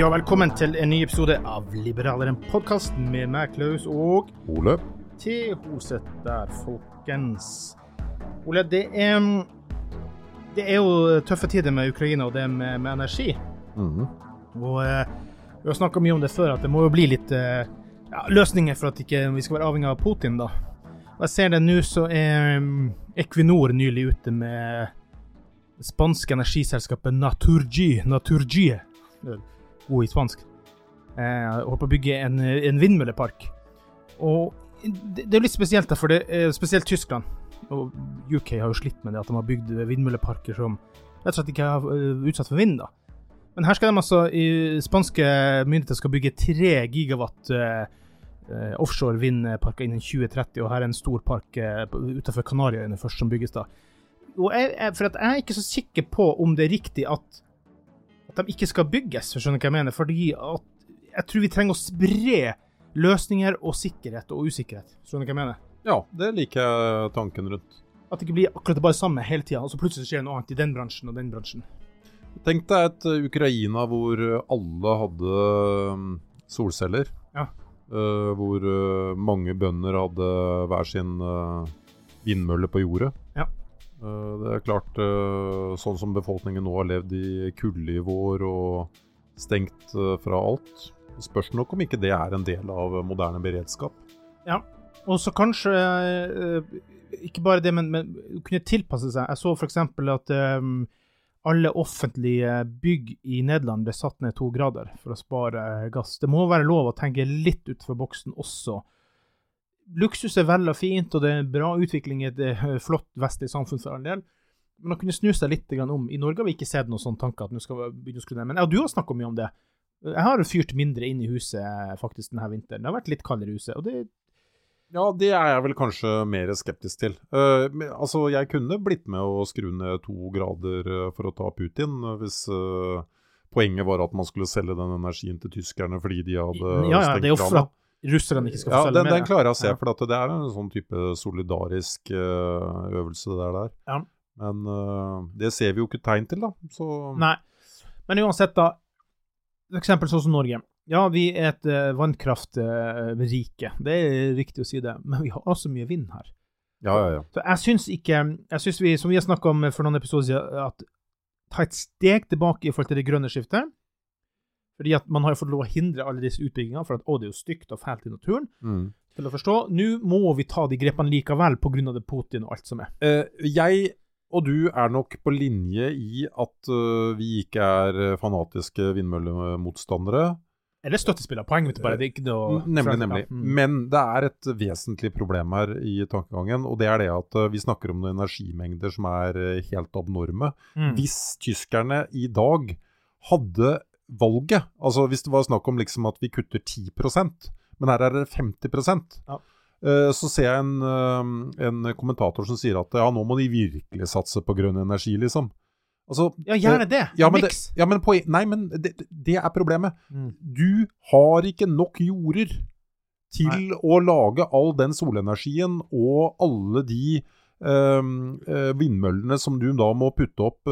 Hei og velkommen til en ny episode av Liberaleren podkast med meg, Klaus, og Ole. til Hoset der, folkens. Ole, det er Det er jo tøffe tider med Ukraina og det med, med energi. Mhm. Og eh, vi har snakka mye om det før, at det må jo bli litt eh, ja, løsninger for at ikke vi skal være avhengig av Putin, da. Og jeg ser det nå, så er um, Equinor nylig ute med det spanske energiselskapet Naturgy. Naturgy. God i spansk. Eh, holdt på å bygge en, en vindmøllepark. Og det, det er litt spesielt, da, for det er spesielt Tyskland og UK har jo slitt med det at de har bygd vindmølleparker som rett og slett ikke er eh, utsatt for vind. da. Men her skal de altså, i spanske myndigheter skal bygge tre gigawatt eh, eh, offshore vindparker innen 2030, og her er en stor park eh, utenfor Kanariøyene først som bygges da. Og jeg, jeg, for jeg er ikke så sikker på om det er riktig at de ikke skal bygges, for skjønner hva jeg mener? Fordi at jeg tror vi trenger å spre løsninger og sikkerhet og usikkerhet. Skjønner du hva jeg mener? Ja, det liker jeg tanken rundt. At det ikke blir akkurat det bare samme hele tida, og så plutselig skjer noe annet i den bransjen og den bransjen. Tenk deg et uh, Ukraina hvor uh, alle hadde um, solceller. Ja. Uh, hvor mange bønder hadde hver sin uh, vindmølle på jordet. Uh, det er klart, uh, sånn som befolkningen nå har levd i kulde i vår og stengt uh, fra alt. Spørs nok om ikke det er en del av moderne beredskap. Ja. Og så kanskje eh, Ikke bare det, men, men kunne tilpasse seg. Jeg så f.eks. at um, alle offentlige bygg i Nederland ble satt ned to grader for å spare eh, gass. Det må være lov å tenke litt utenfor boksen også. Luksus er vel og fint, og det er bra utvikling i et eh, flott vestlig samfunn for all del. Men å kunne snu seg litt om. I Norge har vi ikke sett noen sånne tanker at nå skal vi begynne å skru ned. Men ja, du har snakka mye om det. Jeg har fyrt mindre inn i huset eh, faktisk denne vinteren. Det har vært litt kaldere i huset. og det Ja, det er jeg vel kanskje mer skeptisk til. Uh, altså, jeg kunne blitt med å skru ned to grader for å ta Putin, hvis uh, poenget var at man skulle selge den energien til tyskerne fordi de hadde Ja, ja, stengt det er russerne ikke skal få Ja, selge den, mer. den klarer jeg å se, for det er en sånn type solidarisk eh, øvelse det der. der. Ja. Men uh, det ser vi jo ikke tegn til, da. Så Nei. Men uansett, da. For eksempel sånn som Norge. Ja, vi er et uh, vannkraftrike. det er riktig å si det. Men vi har også mye vind her. ja, ja, ja. Så jeg syns ikke Jeg synes vi, som vi har snakka om for noen episoder siden, at ta et steg tilbake i forhold til det grønne skiftet. Fordi at man har jo fått lov å hindre alle disse utbyggingene, for at å, det er jo stygt og fælt i naturen. Mm. Til å forstå. Nå må vi ta de grepene likevel, av det Putin og alt som er. Uh, jeg og du er nok på linje i at uh, vi ikke er uh, fanatiske vindmøllemotstandere. Eller er er noe Nemlig, nemlig. Mm. Men det er et vesentlig problem her i tankegangen, og det er det at vi snakker om noen energimengder som er helt abnorme. Mm. Hvis tyskerne i dag hadde valget, altså hvis det var snakk om liksom at vi kutter 10% men her er det 50 Ja. eh, så ser jeg en, eh, en kommentator som sier at ja, nå må de virkelig satse på grønn energi, liksom. Altså, Ja, gjerne eh, det. Ja, men, det, Miks. ja, men, poen- nei, men det, det er problemet. Mm. Du har ikke nok jorder til Nei. å lage all den solenergien og alle de eh, vindmøllene som du da må putte opp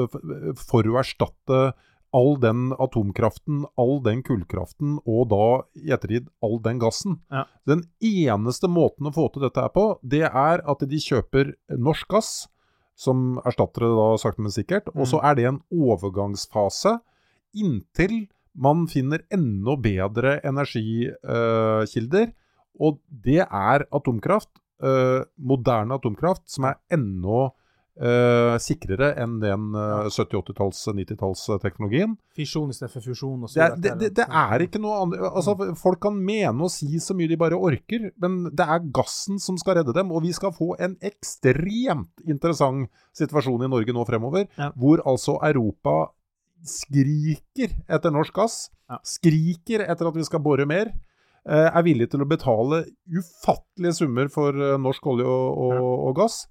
for å erstatte all den atomkraften, all den kullkraften og da i ettertid all den gassen. Ja. Den eneste måten å få til dette her på, det er at de kjøper norsk gass, som erstatter det da sakte, men sikkert. Og så er det en overgangsfase inntil man finner enda bedre energikilder. og det er atomkraft, uh, moderne atomkraft, som er enda eh, sikrere enn den uh, 70-, 80-talls-, 90-tallsteknologien. Fisjon istedenfor fusjon og så Det, er- det, det, det er ikke noe annet altså, Folk kan mene og si så mye de bare orker, men det er gassen som skal redde dem. Og vi skal få en ekstremt interessant situasjon i Norge nå fremover, Ja. hvor altså Europa skriker etter norsk gass. Ja. Skriker etter at vi skal bore mer. eh, Er villig til å betale ufattelige summer for eh, norsk olje og, og, og gass.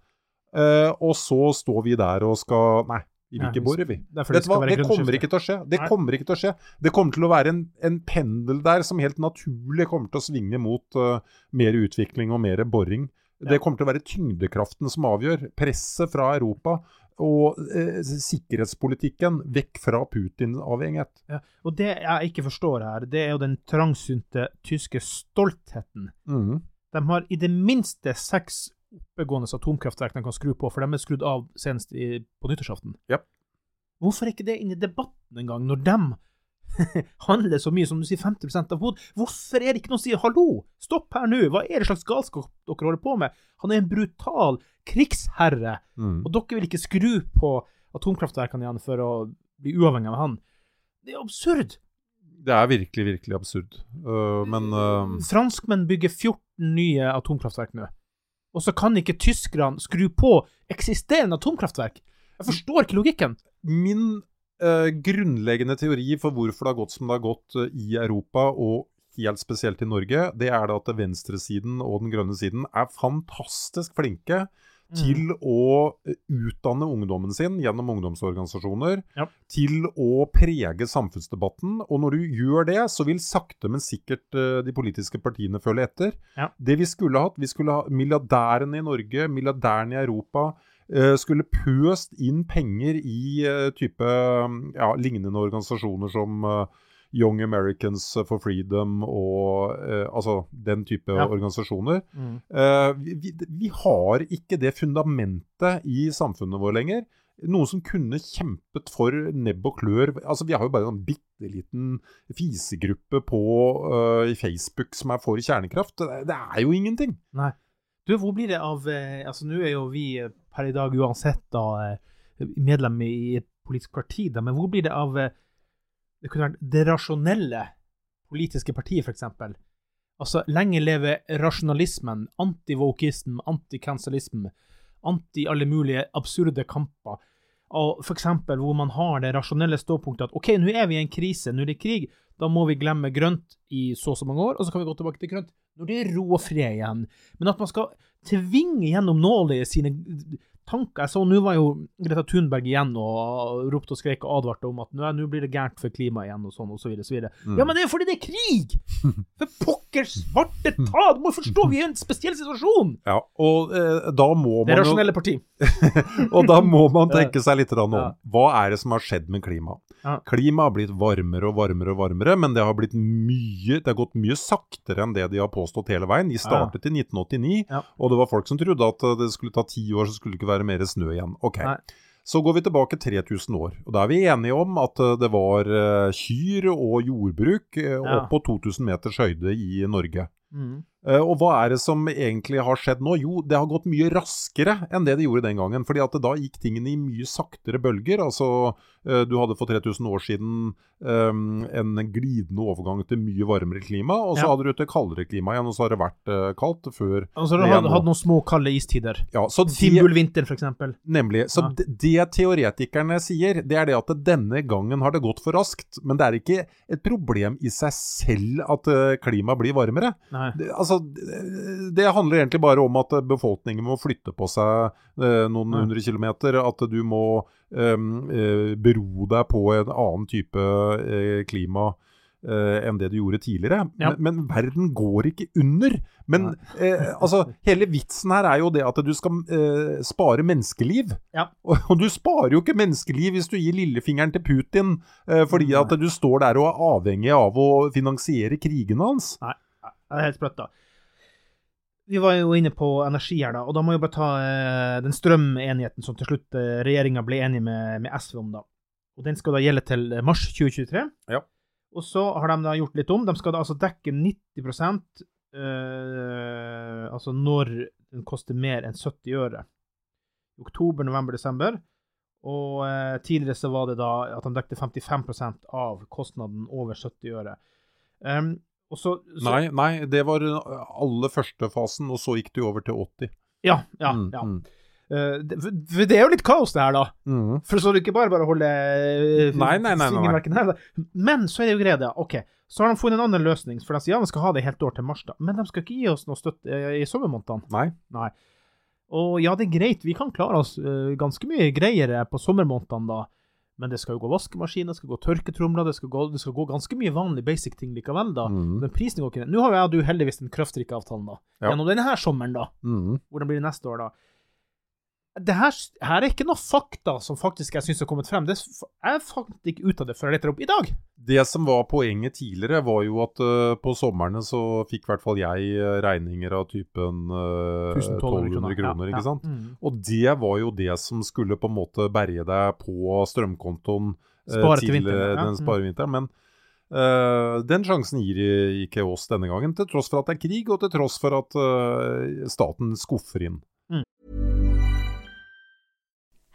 Eh, og så står vi der og skal Nei, vil Ja, ikke vi det det det kommer ikke til å skje. Det kommer ikke til å skje. Det kommer til å være en, en pendel der som helt naturlig kommer til å svinge mot uh, mer utvikling og mer boring. Det kommer til å være tyngdekraften som avgjør. Presset fra Europa og eh, sikkerhetspolitikken vekk fra Putin-avhengighet. Ja. Og det jeg ikke forstår her, det er jo den trangsynte tyske stoltheten. Mm. De har i det minste seks oppegående atomkraftverk de kan skru på, for de er skrudd av senest i, på nyttårsaften. Ja. Hvorfor er ikke det inne i debatten engang, når de handler så mye som du sier 50% av hodet? Hvorfor er det ikke noen som sier 'hallo, stopp her nå', hva er det slags galskap dere holder på med? Han er en brutal krigsherre, mm. og dere vil ikke skru på atomkraftverkene igjen for å bli uavhengig av han. Det er absurd. Det er virkelig, virkelig absurd. uh, men uh... Franskmenn bygger 14 nye atomkraftverk nå. Og så kan ikke tyskerne skru på eksisterende atomkraftverk. Jeg forstår ikke logikken. min eh, grunnleggende teori for hvorfor det har gått som det har gått øh, i Europa, og helt spesielt i Norge, det er det at venstresiden og den grønne siden er fantastisk flinke til å øh, utdanne ungdommen sin gjennom ungdomsorganisasjoner, Ja. til å prege samfunnsdebatten. Og når du gjør det, så vil sakte, men sikkert uh, de politiske partiene følge etter. Ja. Det vi skulle hatt, vi skulle ha milliardærene i Norge, milliardærene i Europa, eh, skulle pøst inn penger i eh, type mm, ja, lignende organisasjoner som eh, Young Americans for Freedom og eh, altså den type Ja. organisasjoner. Eh, vi, vi, har ikke det fundamentet i samfunnet vårt lenger. Noen som kunne kjempet for nebb og klør. Altså, vi har jo bare en bitte liten fisegruppe på uh, i Facebook som er for kjernekraft. Det, det er jo ingenting. Nei. Du, hvor blir det av eh, Altså, nå er jo vi eh, per i dag uansett da eh, medlem i et politisk parti, da, men hvor blir det av eh, Det kunne vært det rasjonelle politiske partiet, eksempel. Altså, lenge leve rasjonalismen, antivokism, antikanselisme, anti alle mulige absurde kamper. Og eksempel hvor man har det rasjonelle ståpunktet at OK, nå er vi i en krise, nå er det krig, da må vi glemme grønt i så og så mange år, og så kan vi gå tilbake til grønt når det er ro og fred igjen. Men at man skal tvinge gjennom nåløyet sine tanker Jeg så nå var jo Greta Thunberg igjen og ropte og skrek og advarte om at nå, blir det gærent for klimaet igjen, og sånn, og så videre, så videre. Ja, men det er jo fordi det er krig! For pokker svarte ta! Du må forstå, vi er i en spesiell situasjon! Ja, og eh, da må Det man jo rasjonelle parti. Og da må man tenke seg litt om Ja. hva er det som har skjedd med klimaet. Ja. Klimaet har blitt varmere og varmere og varmere, men det har blitt mye Det har gått mye saktere enn det de har påstått hele veien. De startet i 1989, Ja. og det var folk som trodde at eh, det skulle ta ti år, så skulle det ikke være mer snø igjen. Ok. Nei. Så går vi tilbake 3000 år, og da er vi enige om at eh, det var eh, kyr og jordbruk eh, opp på 2000 meters høyde i Norge. Mm. Eh, og hva er det som egentlig har skjedd nå? Jo, det har gått mye raskere enn det det gjorde den gangen. fordi at da gikk tingene i mye saktere bølger. Altså, eh, du hadde for 3000 år siden um, en glidende overgang til mye varmere klima, og så Ja. hadde du til kaldere klima igjen, og så har det vært uh, kaldt før Altså, du det hadde hatt noen små kalde istider. Ja, så for eksempel. Nemlig. Så Ja. det, det teoretikerne sier, det er det at denne gangen har det gått for raskt. Men det er ikke et problem i seg selv at klimaet blir varmere. Nei. Det, altså, det, det handler egentlig bare om at befolkningen må flytte på seg eh, noen mm. hundre kilometer. At du må eh, bero deg på en annen type eh, klima. eh, enn det du gjorde tidligere. Ja. Men, men verden går ikke under. Men eh, altså, hele vitsen her er jo det at du skal eh, spare menneskeliv. Ja. Og, og du sparer jo ikke menneskeliv hvis du gir lillefingeren til Putin fordi at du står der og er avhengig av å finansiere krigene hans. Nei, det er helt sprøtt, da. Vi var jo inne på energi her, da, og da må vi bare ta eh, den strømenigheten som til slutt eh, regjeringa ble enig med, med SV om, da. Og Den skal da gjelde til eh, mars 2023. Ja. Og så har de da gjort litt om. De skal da altså dekke 90% eh, Altså når den koster mer enn 70 øre. Oktober, november, desember. Og eh, tidligere så var det da at de dekte 55% av kostnaden over 70 øre. Um, så, så, Nei, nei, det var alle aller første fasen, og så gikk du over til 80. Ja, ja. Mm, ja. mm. Uh, det, for det er jo litt kaos, det her, da. Mm. For så du ikke bare bare holde uh, Nei, nei, nei. Men så er det jo greia, ja. OK, så har de funnet en annen løsning. For de sier ja, de skal ha det helt år til mars, da. Men de skal ikke gi oss noe støtte eh, i sommermånedene. Nei. Nei. Og ja, det er greit, vi kan klare oss eh, ganske mye greiere på sommermånedene, da. Men det skal jo gå vaskemaskiner, det skal gå tørketromler, det skal gå, det skal gå ganske mye vanlig basic ting likevel, da. Mm. Men prisen går ikke ned. Nå har jo jeg og du heldigvis den kraftdrikkeavtalen, da. Ja. Gjennom denne her sommeren, da. Mm. Hvordan blir det neste år, da? Det her, her er ikke noe fakta som faktisk jeg syns har kommet frem. Det, jeg fant ikke ut av det før jeg lette opp i dag. Det som var poenget tidligere, var jo at uh, på somrene så fikk i hvert fall jeg eh, regninger av typen uh, 1200 kroner, ikke sant? Mm. Og det var jo det som skulle på en måte berge deg på strømkontoen uh, Spare til vinteren, eh, ja. den sparevinteren. Men Uh, den sjansen gir ikke oss denne gangen, til tross for at det er krig, og til tross for at uh, staten skuffer inn.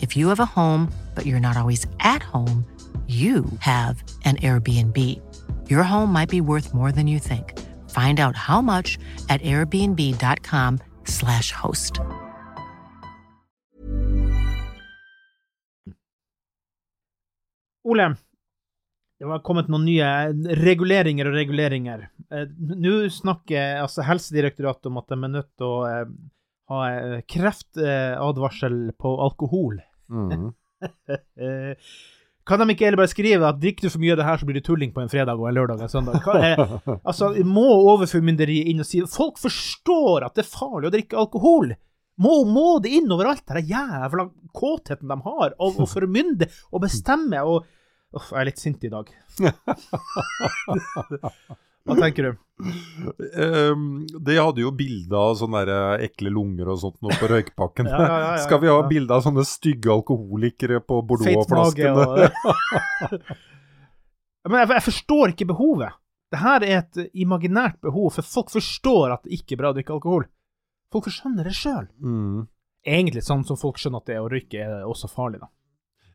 If you have a home, but you're not always at home, you have an Airbnb. Your home might be worth more than you think. Find out how much at airbnb.com/slash host. Ole, det har kommet noen nye reguleringer og reguleringer. Eh, Nå snakker altså Helsedirektoratet om at de er nødt til å eh, ha eh, kreftadvarsel på alkohol. Eh, Kan de ikke heller bare skrive at drikker du for mye av det her, så blir du tulling på en fredag og en lørdag og en søndag? Er, altså, må overformynderiet inn og si Folk forstår at det er farlig å drikke alkohol! Må, må det inn overalt, den jævla kåtheten de har av å formynde og bestemme og Uff, jeg er litt sint i dag. Hva tenker du? Um, de hadde jo bilde av sånne der ekle lunger og sånt nå på røykpakken. Ja, ja, ja, Skal vi ha bilde av sånne stygge alkoholikere på Bordeaux-flaskene? Men jeg, jeg forstår ikke behovet. Det her er et imaginært behov, for folk forstår at det ikke er bra å drikke alkohol. Folk skjønner det sjøl. Mm. Egentlig sånn som folk skjønner at det å røyke er også farlig, da.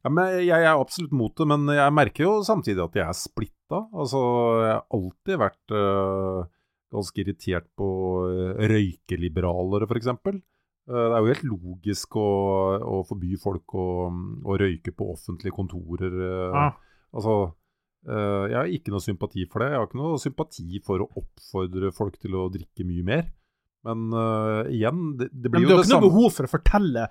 Ja, men jeg er absolutt mot det, men jeg merker jo samtidig at jeg er splitta. Altså, jeg har alltid vært øh, ganske irritert på øh, røykeliberalere, f.eks. Uh, det er jo helt logisk å, å forby folk å, å røyke på offentlige kontorer. øh. Ah. Altså, øh, jeg har ikke noe sympati for det. Jeg har ikke noe sympati for å oppfordre folk til å drikke mye mer. Men øh, igjen, det, det Men blir du har ikke noe behov for å fortelle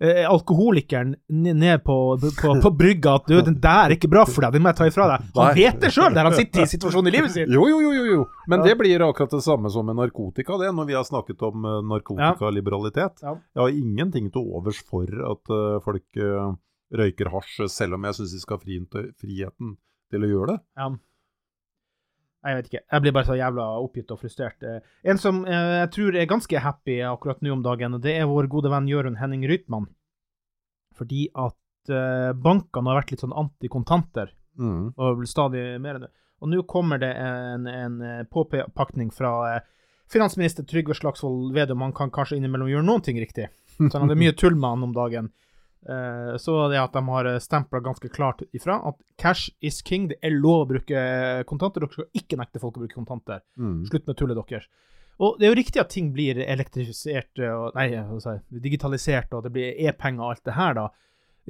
eh, alkoholikeren ned på, på, på brygga at du, den der er ikke bra for deg, den må jeg ta ifra deg. Han Nei. vet det sjøl, der han sitter i situasjonen i livet sitt. Jo, jo, jo, jo, jo. Men det blir akkurat det samme som med narkotika, det, når vi har snakket om uh, narkotikaliberalitet. Ja. Jeg har ingenting til overs for at uh, folk uh, røyker hasj, selv om jeg syns de skal ha friheten, friheten til å gjøre det. Ja. Jeg vet ikke. Jeg blir bare så jævla oppgitt og frustrert. Eh, En som eh, jeg tror er ganske happy akkurat nå om dagen, det er vår gode venn Jørund Henning Rytmann. Fordi at eh, bankene har vært litt sånn antikontanter, Mm. og blir stadig mer enn det. Og nå kommer det en, en påpakning fra finansminister Trygve Slagsvold Vedum. Han kan kanskje innimellom gjøre noen ting riktig. Så han hadde mye tull med han om dagen. Eh, så det at de har stempla ganske klart ifra at cash is king. Det er lov å bruke kontanter. Dere skal ikke nekte folk å bruke kontanter. Mm. Slutt med tullet deres. Og det er jo riktig at ting blir elektrifisert og Nei, si, digitalisert, og det blir e-penger og alt det her, da.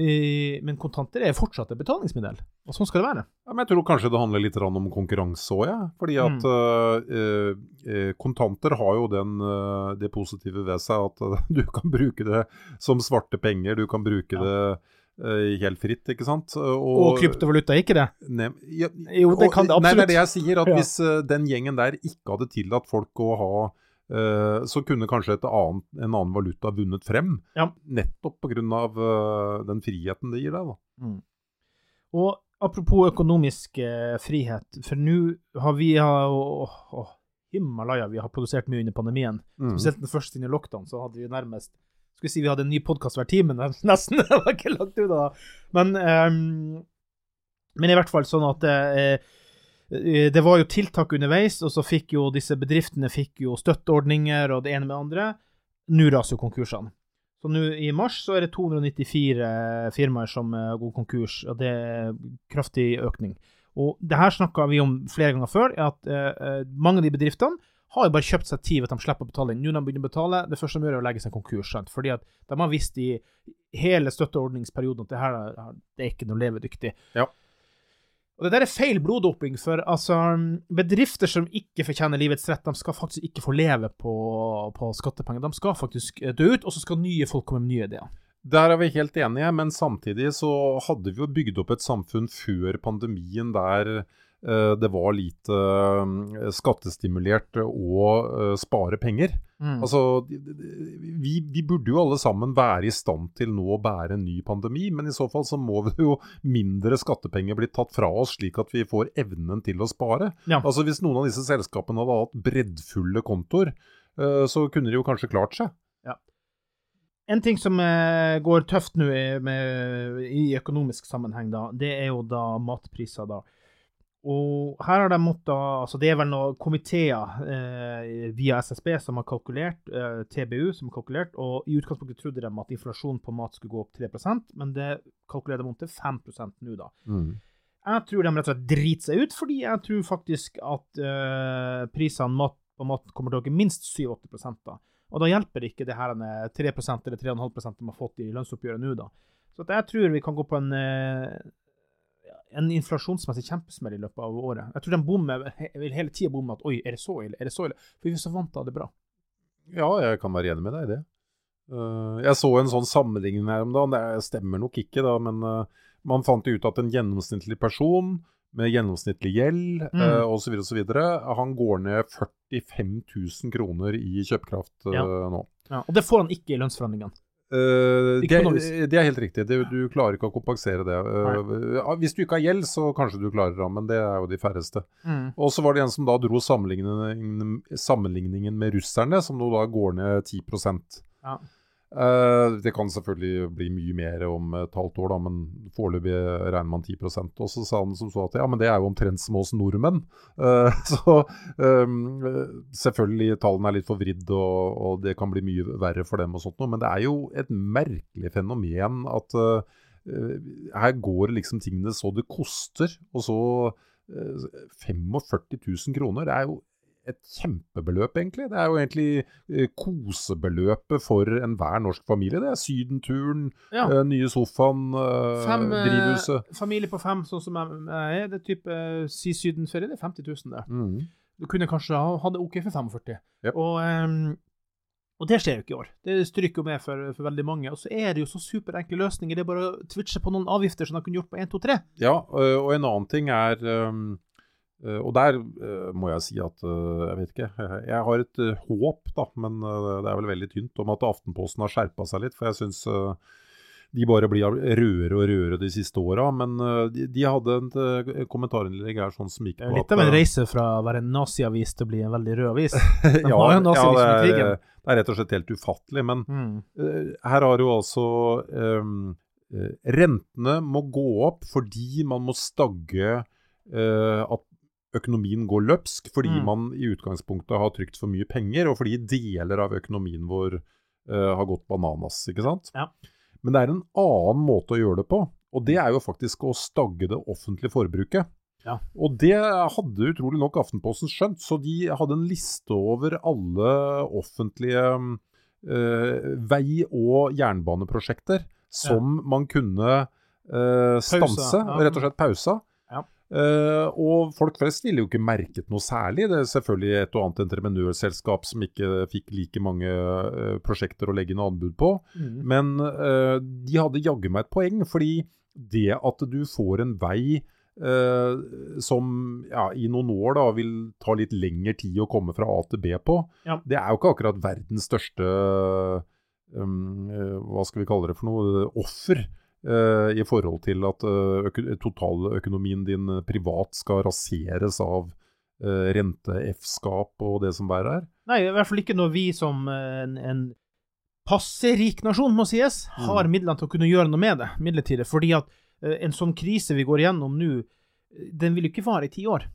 Eh, Men kontanter er fortsatt et betalingsmiddel, og sånn skal det være. Ja, men jeg tror kanskje det handler litt om konkurranse òg, jeg. Fordi at mm. eh, kontanter har jo den, eh, det positive ved seg at eh, du kan bruke det som svarte penger. Du kan bruke det eh, helt fritt, ikke sant. Og, kryptovaluta er ikke det. Ne ja, Jo, det kan det Nei, det absolutt. er det jeg sier. At Ja. hvis eh, den gjengen der ikke hadde tillatt folk å ha eh, så kunne kanskje et annet, en annen valuta vunnet frem. Ja. Nettopp pga. Uh, den friheten det gir deg. da. Og apropos økonomisk eh, frihet, for nå har vi har, åh, åh, Himalaya, vi har produsert mye under pandemien. Mm. Spesielt den første under lockdown, så hadde vi nærmest Skulle si vi hadde en ny podkast hver time, nesten. Det var ikke langt unna. Men, um, men i hvert fall sånn at eh, eh, det var jo tiltak underveis, og så fikk jo disse bedriftene fikk jo støtteordninger og det ene med det andre. Nå raser jo konkursene. Så nå i mars så er det 294 firmaer som eh, går konkurs, og det er kraftig økning. Og det her snakka vi om flere ganger før, at eh, eh, mange av de bedriftene har jo bare kjøpt seg tid ved at de slipper å betale inn. Nå når de begynner å betale, det første de gjør er å legge seg konkurs. Sant? Fordi at de har visst i hele støtteordningsperioden at det her er- det er ikke noe levedyktig. Ja. Og det der er feil bloddoping, for altså, bedrifter som ikke fortjener livets rett, de skal faktisk ikke få leve på, på skattepenger. De skal faktisk eh, dø ut, og så skal nye folk komme med nye ideer. Der er vi helt enige, men samtidig så hadde vi jo bygd opp et samfunn før pandemien der eh, det var lite eh, skattestimulert å spare penger. Mm. Altså, vi, vi burde jo alle sammen være i stand til nå å bære en ny pandemi, men i så fall så må det jo mindre skattepenger bli tatt fra oss, slik at vi får evnen til å spare. Ja. Altså Hvis noen av disse selskapene hadde hatt breddfulle kontoer, eh, så kunne de jo kanskje klart seg. En ting som eh, går tøft nå i økonomisk sammenheng, da, det er jo da matpriser, da. Og her har de måttet Altså, det er vel noen komiteer eh, via SSB som har kalkulert, eh, TBU som har kalkulert, og i utgangspunktet trodde de at inflasjonen på mat skulle gå opp 3 men det kalkulerer de om til 5 nå, da. Jeg tror de rett og slett driter seg ut, fordi jeg tror faktisk at eh, prisene mat, på mat kommer til å øke minst 7-8 da. Og da hjelper det ikke det her eh, 3% eller 3,5 de har fått i lønnsoppgjøret nå, da. Så jeg tror vi kan gå på en, eh, en inflasjonsmessig kjempesmell i løpet av året. Jeg tror de bommer, vil hele tida bomme at oi, er det så ille? Er det så ille? For vi er så vant til det bra. Ja, jeg kan være enig med deg i det. Eh, jeg så en sånn sammenligning her om dagen. Det stemmer nok ikke, da, men eh, man fant ut at en gjennomsnittlig person med gjennomsnittlig gjeld Mm. uh, osv., osv., han går ned 45 000 kroner i kjøpekraft eh, Ja. nå. Ja, og det får han ikke i lønnsforhandlingene. Eh, det, det er helt riktig. Det, du klarer ikke å kompensere det. Uh, hvis du ikke har gjeld, så kanskje du klarer det, men det er jo de færreste. Mm. Og så var det en som da dro sammenligningen, sammenligningen med russerne, som nå da går ned 10 Ja. Eh, Det kan selvfølgelig bli mye mer om et halvt år, da, men foreløpig regner man 10% Og så sa han som så at ja, men det er jo omtrent som oss nordmenn. Uh, så um, selvfølgelig, tallene er litt forvridd, og, og det kan bli mye verre for dem og sånt noe, men det er jo et merkelig fenomen at eh, her går liksom tingene så det koster, og så uh, 45 000 kroner. Det er jo et kjempebeløp, egentlig. Det er jo egentlig eh, kosebeløpet for enhver norsk familie. Det er sydenturen, Ja. eh, nye sofaen, eh, Fem, drivhuset. familie på fem, sånn som jeg er, det er type si sydenferie, det er 50 000 det. Mm. Du kunne kanskje ha hatt det OK for 45. Ja. Og, um, og det skjer jo ikke i år. Det stryker jo med for, for veldig mange. Og så er det jo så superenkle løsninger. Det er bare å twitche på noen avgifter som de kunne gjort på 1, 2, 3. Ja, og en annen ting er øh, Og der øh, må jeg si at øh, Jeg vet ikke. Jeg, har et håp, da, men det er vel veldig tynt, om at Aftenposten har skjerpa seg litt. For jeg syns de bare blir rødere og rødere de siste åra. Men de, de hadde et kommentarinnlegg her sånn som gikk på litt av en reise fra å være en naziavis til å bli en veldig rød avis. Ja, ja, det, er, det er rett og slett helt ufattelig. Men Mm. Eh, her har jo altså um, eh, Rentene må gå opp fordi man må stagge uh, at økonomien går løpsk, fordi Mm. man i utgangspunktet har trykt for mye penger, og fordi deler av økonomien vår uh, har gått bananas. ikke sant? Ja. Men det er en annen måte å gjøre det på, og det er jo faktisk å stagge det offentlige forbruket. Ja. Og det hadde utrolig nok Aftenposten skjønt, så de hadde en liste over alle offentlige uh, vei- og jernbaneprosjekter som man kunne uh, stanse, ja. rett og slett pausa. Eh, og folk flest ville jo ikke merket noe særlig. Det er selvfølgelig et og annet entreprenørselskap som ikke fikk like mange uh, prosjekter å legge inn anbud på. Mm. Men uh, de hadde jaggu meg et poeng, fordi det at du får en vei som ja, i noen år da vil ta litt lengre tid å komme fra A til B på, Ja. det er jo ikke akkurat verdens største um, Hva skal vi kalle det for noe? Offer. Eh, I forhold til at eh, totaløkonomien din eh, privat skal raseres av eh, rente, F-skap og det som verre er. Nei, i hvert fall ikke når vi som en, en passe rik nasjon, må sies, har midlene til å kunne gjøre noe med det midlertidig. Fordi at en sånn krise vi går igjennom nå, den vil ikke vare i ti år.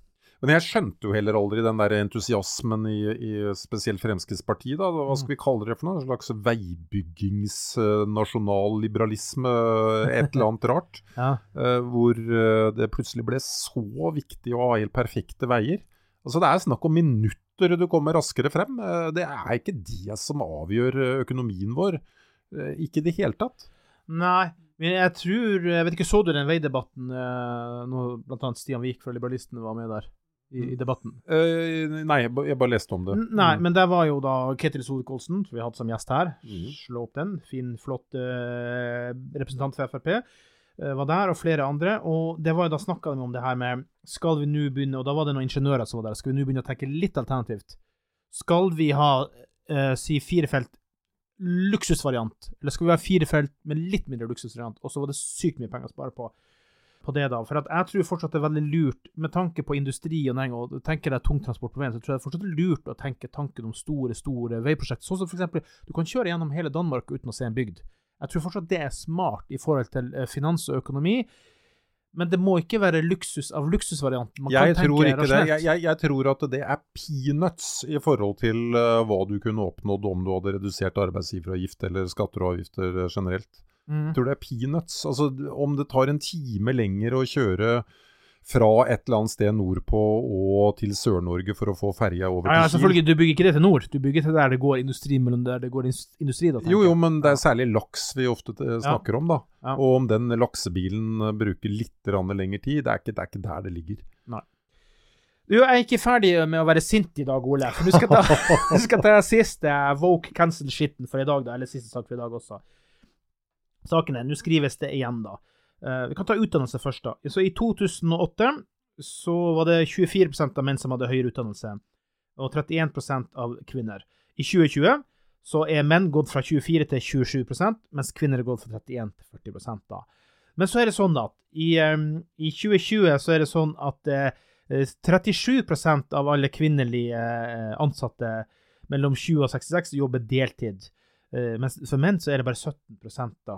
Men jeg skjønte jo heller aldri den der entusiasmen i, i spesielt Fremskrittspartiet. da. Hva skal vi kalle det for noe? En slags veibyggingsnasjonalliberalisme, et eller annet rart. Ja. eh, hvor eh, det plutselig ble så viktig å ha helt perfekte veier. Altså Det er snakk om minutter du kommer raskere frem. Eh, det er ikke det som avgjør eh, økonomien vår. Eh, ikke i det hele tatt. Nei, men jeg tror Jeg vet ikke, så du den veidebatten eh, når annet Stian Vik fra Liberalistene var med der i, i debatten? Uh, nei, jeg jeg bare leste om det. N- Nei, men der var jo da Ketil Solkolsen, som vi hadde som gjest her. Mm. Slå opp den. Fin, flott uh, representant for Frp. Uh, var der, og flere andre. Og det var jo da snakka de om det her med Skal vi nå begynne Og da var det noen ingeniører som var der. Skal vi nå begynne å tenke litt alternativt? Skal vi ha eh, si fire felt luksusvariant, eller skal vi ha fire felt med litt mindre luksusvariant? Og så var det sykt mye penger å spare på på det, da. For at jeg tror fortsatt det er veldig lurt, med tanke på industri og næring, og tenker deg tungtransport på veien, så tror jeg det er fortsatt lurt å tenke tanken om store, store veiprosjekt. Sånn som eksempel, du kan kjøre gjennom hele Danmark uten å se en bygd. Jeg tror fortsatt det er smart i forhold til eh, finans og økonomi. Men det må ikke være luksus av luksusvarianten. Jeg tror ikke det. Jeg, jeg, jeg, tror at det er peanuts i forhold til uh, hva du kunne oppnådd om du hadde redusert arbeidsgiveravgift eller skatter og avgifter uh, generelt. Mm. Jeg tror det er peanuts. Altså, om det tar en time lenger å kjøre fra et eller annet sted nordpå og til Sør-Norge for å få ferja over ja, ja, selvfølgelig, Du bygger ikke det til nord, du bygger til der det går industri mellom der det går industri. da, Jo, jo, men det er særlig laks vi ofte snakker ja. om, da. Ja. Og om den laksebilen bruker litt lengre tid, det er, ikke, det er ikke der det ligger. Nei. Du, jeg er ikke ferdig med å være sint i dag, Ole. For du skal ta, du skal ta siste woke cancel-skitten for i dag, da, eller siste sak for i dag også sakene. Nå skrives det igjen, da. Uh, vi kan ta utdannelse først, da. Så I 2008 så var det 24% av menn som hadde høyere utdannelse, og 31% av kvinner. I 2020 så er menn gått fra 24 til 27 mens kvinner er gått fra 31 til 40 da. Men så er det sånn at i, um, i 2020 så er det sånn at eh, 37% av alle kvinnelige uh, ansatte mellom 20 og 66 jobber deltid. Mens for menn så er det bare 17 da.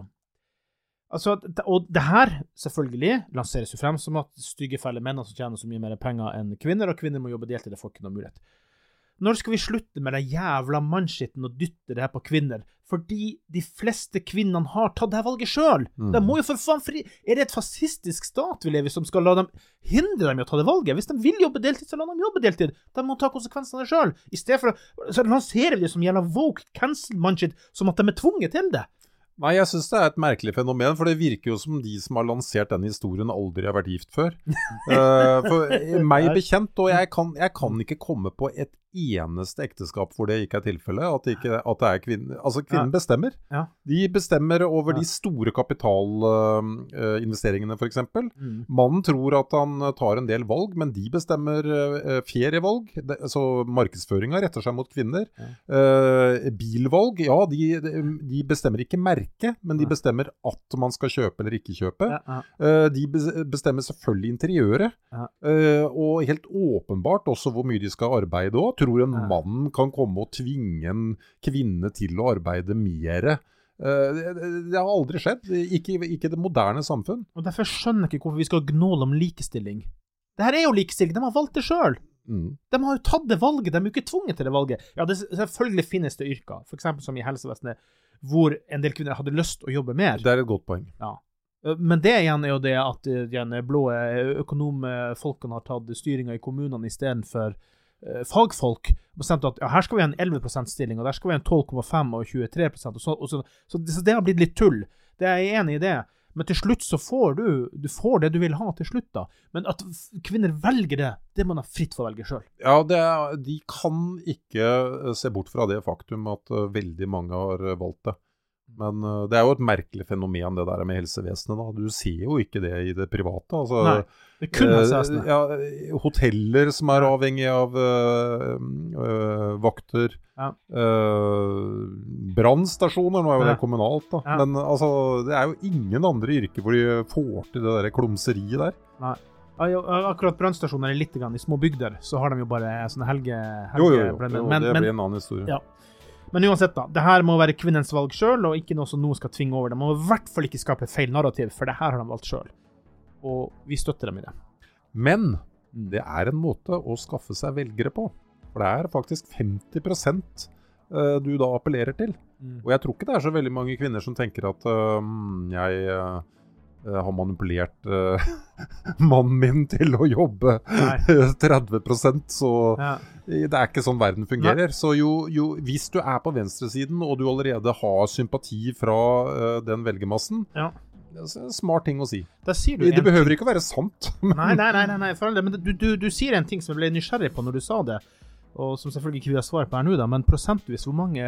Altså, og det her, selvfølgelig, lanseres jo frem som at stygge, fæle menn som tjener så mye mer penger enn kvinner, og kvinner må jobbe deltid, det får ikke noe mulighet. Når skal vi slutte med den jævla mannskitten og dytte det her på kvinner? Fordi de fleste kvinnene har tatt det her valget sjøl. Mm. De må jo for faen fri Er det et fascistisk stat vi lever i som skal la dem hindre dem i å ta det valget? Hvis de vil jobbe deltid, så la dem jobbe deltid. De må ta konsekvensene sjøl. I stedet for å så lanserer vi det som gjelder woke cancel mannskitt, som at de er tvunget til det. Nei, jeg syns det er et merkelig fenomen, for det virker jo som de som har lansert den historien, aldri har vært gift før. uh, for meg bekjent, og jeg kan, jeg kan, ikke komme på et eneste ekteskap hvor det ikke er tilfellet. At, at, det er kvinnen Altså, kvinnen ja. bestemmer. Ja. De bestemmer over ja. de store kapitalinvesteringene, uh, f.eks. Mm. Mannen tror at han tar en del valg, men de bestemmer uh, ferievalg. Det, så markedsføringa retter seg mot kvinner. Uh, bilvalg, ja, de, de, bestemmer ikke merke, men de bestemmer at man skal kjøpe eller ikke kjøpe. Uh, de bestemmer selvfølgelig interiøret, og helt åpenbart også hvor mye de skal arbeide òg tror en mann kan komme og tvinge en kvinne til å arbeide mer. Eh, det har aldri skjedd. Ikke i det moderne samfunn. Og Derfor skjønner jeg ikke hvorfor vi skal gnåle om likestilling. Det her er jo likestilling, de har valgt det sjøl. Mm. De har jo tatt det valget, de er jo ikke tvunget til det valget. Ja, det, Selvfølgelig finnes det yrker, f.eks. som i helsevesenet, hvor en del kvinner hadde lyst å jobbe mer. Det er et godt poeng. Ja. Eh, men det igjen er jo det at de blå økonomfolkene har tatt styringa i kommunene istedenfor Eh, fagfolk bestemte at ja, her skal vi ha en 11% stilling, og der skal vi ha en 12,5 og 23 og så, og så, så, så, det har blitt litt tull. Det er jeg enig i det. Men til slutt så får du, du får det du vil ha til slutt, da. Men at kvinner velger det, det må de fritt få velge sjøl. Ja, er, de kan ikke eh, se bort fra det faktum at uh, veldig mange har valgt det. Men uh, det er jo et merkelig fenomen det der med helsevesenet. da. Du ser jo ikke det i det private. altså... Nei, det kunne kun helsevesenet. Uh, ja, hoteller som er avhengig av uh, vakter. Ja. Brannstasjoner, nå er jo det kommunalt, da. Ja. Men altså, det er jo ingen andre yrker hvor de får til det der klumseriet der. Nei. Akkurat brannstasjoner er litt grann, i små bygder, så har de jo bare sånne helge... helge jo, jo, jo. jo det blir en annen historie. Ja. Men uansett, da. Det her må være kvinnens valg sjøl, og ikke noe som noen skal tvinge over dem. Må i hvert fall ikke skape feil narrativ, for det her har de valgt sjøl. Og vi støtter dem i det. Men det er en måte å skaffe seg velgere på. For det er faktisk 50 uh, du da appellerer til. Mm. Og jeg tror ikke det er så veldig mange kvinner som tenker at uh, jeg Eh, har manipulert uh, mannen min til å jobbe 30% så ja. det er ikke sånn verden fungerer. Nei. Så jo, jo, hvis du er på venstresiden og du allerede har sympati fra uh, den velgermassen ja. Smart ting å si. det behøver ikke å være sant. nei, nei, nei, nei, nei men du, du, du, sier en ting som jeg ble nysgjerrig på når du sa det, og som selvfølgelig ikke vi har svar på her nå, da, men prosentvis, hvor mange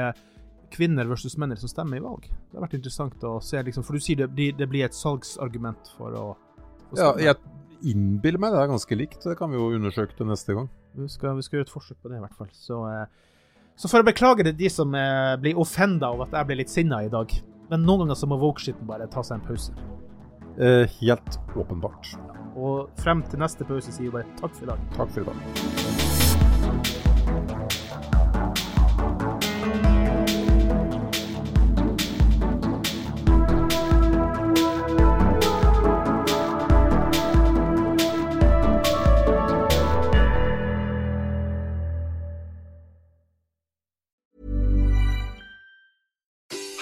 kvinner versus menn som stemmer i valg. Det har vært interessant å se, liksom, for du sier det, det blir et salgsargument for å, å Ja, jeg innbiller meg det er ganske likt. Det kan vi jo undersøke til neste gang. Vi skal, vi skal gjøre et forsøk på det, i hvert fall. Så, eh, så for å beklage til de som eh, blir offenda av at jeg blir litt sinna i dag. Men noen ganger så må wokeshiten bare ta seg en pause. Eh, helt åpenbart. Og frem til neste pause sier vi bare takk for i dag. Takk for i dag.